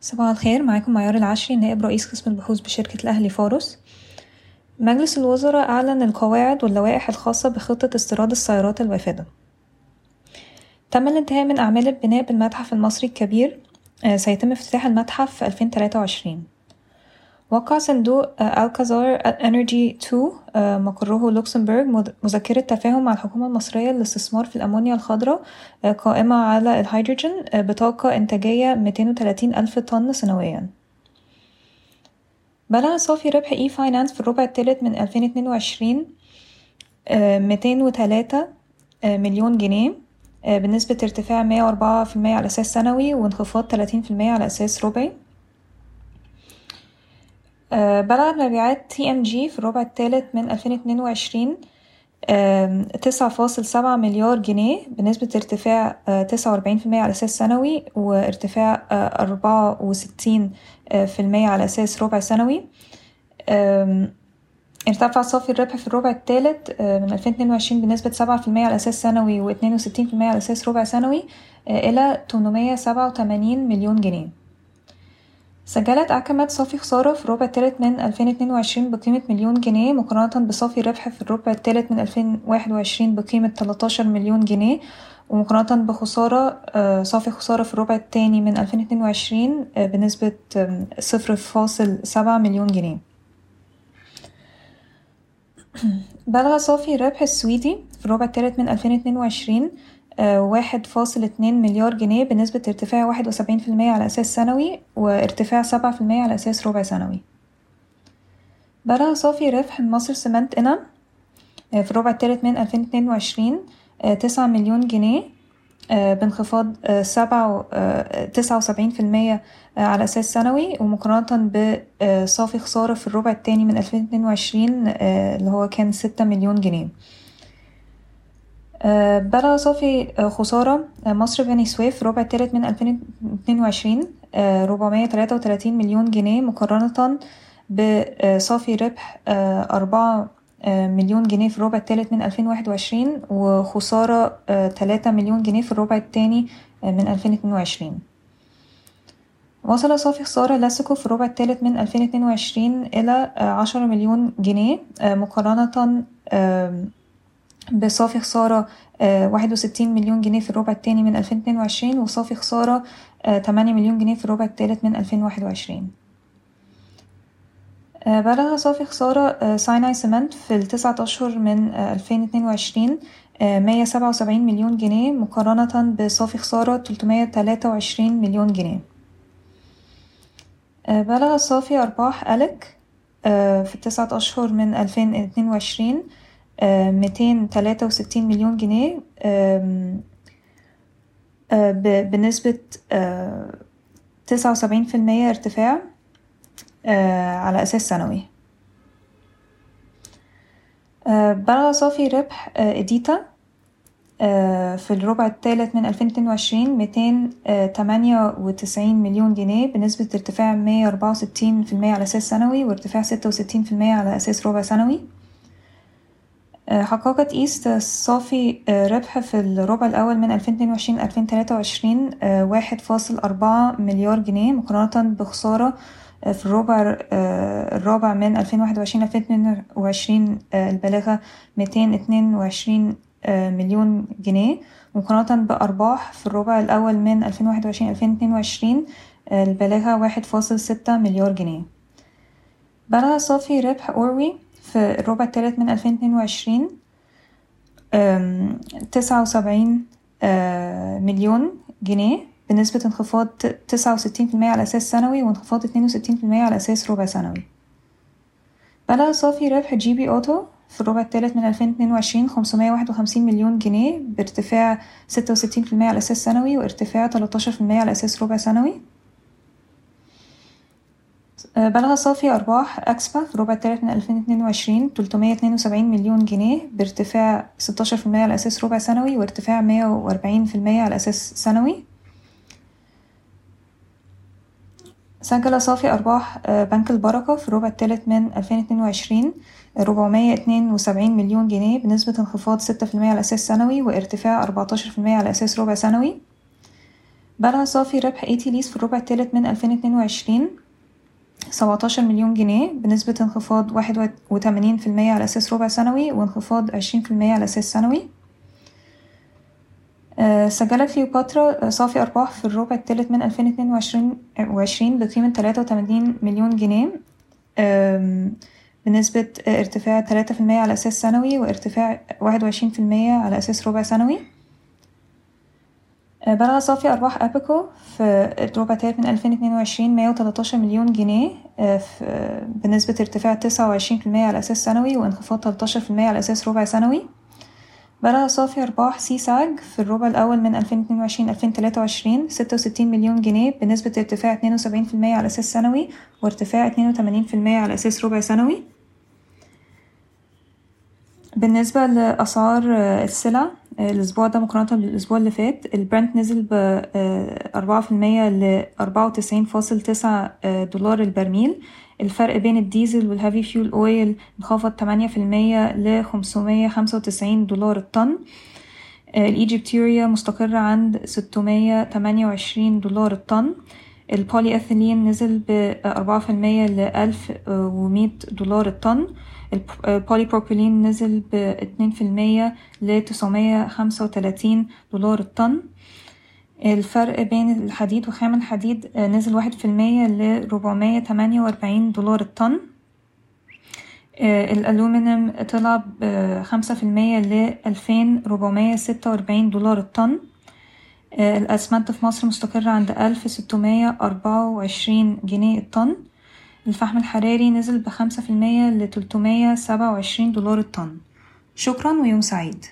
صباح الخير معاكم معيار العشري نائب رئيس قسم البحوث بشركة الأهلي فاروس مجلس الوزراء أعلن القواعد واللوائح الخاصة بخطة استيراد السيارات الوافدة. تم الانتهاء من أعمال البناء بالمتحف المصري الكبير آه، سيتم افتتاح المتحف في 2023 وقع صندوق Alcazar Energy 2 آه، مقره لوكسمبورغ مذكرة تفاهم مع الحكومة المصرية للاستثمار في الأمونيا الخضراء آه، قائمة على الهيدروجين آه، بطاقة إنتاجية 230 ألف طن سنويا. بلغ صافي ربح e-finance في الربع الثالث من 2022 203 مليون جنيه بنسبة ارتفاع 104% على أساس سنوي وانخفاض 30% على أساس ربعي. آه، بلغت مبيعات TMG في الربع الثالث من 2022 تسعة فاصل سبعة مليار جنيه بنسبة ارتفاع آه، تسعة وأربعين في المية على أساس سنوي وارتفاع آه، أربعة وستين في المية على أساس ربع سنوي. ارتفع صافي الربح في الربع الثالث من 2022 بنسبة سبعة في المية على أساس سنوي واتنين وستين في المية على أساس ربع سنوي إلى تمنمية سبعة وتمانين مليون جنيه. سجلت أكمت صافي خسارة في الربع الثالث من 2022 بقيمة مليون جنيه مقارنة بصافي ربح في الربع الثالث من 2021 بقيمة 13 مليون جنيه ومقارنة بخسارة آه، صافي خسارة في الربع الثاني من 2022 آه، بنسبة صفر فاصل سبعة مليون جنيه. بلغ صافي الربح السويدي في الربع الثالث من 2022 واحد فاصل اتنين مليار جنيه بنسبة ارتفاع واحد وسبعين في المية على أساس سنوي وارتفاع سبعة في المية على أساس ربع سنوي. بلغ صافي ربح مصر سمنت إنا آه، في الربع الثالث من ألفين اتنين وعشرين آه، تسعة مليون جنيه آه، بانخفاض سبعة تسعة وسبعين في المية على أساس سنوي ومقارنة بصافي خسارة في الربع التاني من ألفين اتنين وعشرين اللي هو كان ستة مليون جنيه. آه، بلغ صافي آه، خسارة آه، مصر بني سويف ربع الثالث من 2022 ربعمية تلاتة وتلاتين مليون جنيه مقارنة بصافي ربح أربعة مليون جنيه في الربع الثالث من 2021 وخسارة تلاتة مليون جنيه في الربع الثاني من 2022 وصل صافي خسارة لاسكو في الربع الثالث من 2022 إلى عشرة مليون جنيه مقارنة بصافي خسارة آه، واحد وستين مليون جنيه في الربع التاني من ألفين اتنين وعشرين وصافي خسارة آه، تمانية مليون جنيه في الربع التالت من ألفين واحد وعشرين. آه، بلغ صافي خسارة Sinai Cement في التسعة أشهر من ألفين اتنين وعشرين مية سبعة وسبعين مليون جنيه مقارنة بصافي خسارة تلتمية تلاتة وعشرين مليون جنيه. بلغ صافي أرباح ألك في التسعة أشهر من ألفين اتنين وعشرين ميتين تلاتة وستين مليون جنيه آه، بنسبة آه، تسعة وسبعين في المية ارتفاع آه، على أساس سنوي. بلغ صافي ربح إديتا في الربع الثالث من ألفين اتنين وعشرين ميتين تمانية وتسعين مليون جنيه بنسبة ارتفاع مية أربعة وستين في المية على أساس سنوي وارتفاع ستة وستين في المية على أساس ربع سنوي. حققت إيست صافي آه، ربح في الربع الأول من 2022 2023 آه، واحد فاصل أربعة مليار جنيه مقارنة بخسارة آه، في الربع الرابع من 2021 2022 البالغة 222 مليون جنيه. مقارنة بأرباح في الربع الأول من 2021 2022 البالغة واحد فاصل ستة مليار جنيه. بلغ صافي ربح ORWE. في الربع الثالث من ألفين اتنين وعشرين تسعة وسبعين مليون جنيه بنسبة انخفاض تسعة وستين في المية على أساس سنوي وانخفاض اتنين وستين في المية على أساس ربع سنوي. بلغ صافي ربح GB Auto في الربع الثالث من ألفين اتنين وعشرين خمسمية واحد وخمسين مليون جنيه بارتفاع ستة وستين في المية على أساس سنوي وارتفاع تلاتاشر في المية على أساس ربع سنوي. آه، بلغ صافي أرباح أكسبا في الربع الثالث من ألفين اتنين وعشرين تلتمية اتنين وسبعين مليون جنيه بارتفاع ستاشر في المية على أساس ربع سنوي وارتفاع مية وأربعين في المية على أساس سنوي. سجل صافي أرباح آه، بنك البركة في الربع الثالث من ألفين اتنين وعشرين ربعمية اتنين وسبعين مليون جنيه بنسبة انخفاض ستة في المية على أساس سنوي وارتفاع أربعتاشر في المية على أساس ربع سنوي. بلغ صافي ربح AT Lease في الربع التالت من ألفين اتنين وعشرين سبعتاشر مليون جنيه بنسبة انخفاض واحد وتمانين في المية على أساس ربع سنوي وانخفاض عشرين في المية على أساس سنوي. سجلت كليوباترا صافي أرباح في الربع التالت من ألفين اتنين وعشرين وعشرين بقيمة تلاتة وتمانين مليون جنيه. بنسبة ارتفاع تلاتة في المية على أساس سنوي وارتفاع واحد وعشرين في المية على أساس ربع سنوي. بلغ صافي أرباح أبيكو في الربع التالت من ألفين اتنين وعشرين مية وتلاتاشر مليون جنيه بنسبة ارتفاع تسعة وعشرين في المية على أساس سنوي وانخفاض تلاتاشر في المية على أساس ربع سنوي. بلغ صافي أرباح سي ساج في الربع الأول من ألفين اتنين وعشرين ألفين تلاتة وعشرين ستة وستين مليون جنيه بنسبة ارتفاع اتنين وسبعين في المية على أساس سنوي وارتفاع اتنين وتمانين في المية على أساس ربع سنوي. بالنسبة لأسعار السلع الأسبوع ده مقارنة بالأسبوع اللي فات البرنت نزل بأربعة في المية لأربعة وتسعين فاصل تسعة دولار البرميل. الفرق بين الديزل وال heavy fuel oil انخفض تمانية في المية لخمسمية خمسة وتسعين دولار الطن. ال Egyptian urea مستقرة عند ستمية تمانية وعشرين دولار الطن. البولي أثيلين نزل في المية لألف ومية دولار الطن. البولي بروبيلين نزل في المية لتسعمية خمسة وتلاتين دولار الطن. الفرق بين الحديد وخام الحديد نزل واحد في المية لربعمية تمانية وأربعين دولار الطن. الألومنيوم طلع بخمسة في المية لألفين ربعمية ستة وأربعين دولار الطن. الأسمنت في مصر مستقرة عند ألف ستمية أربعة وعشرين جنيه الطن. الفحم الحراري نزل بخمسة في المية لتلتمية سبعة وعشرين دولار الطن. شكرا ويوم سعيد.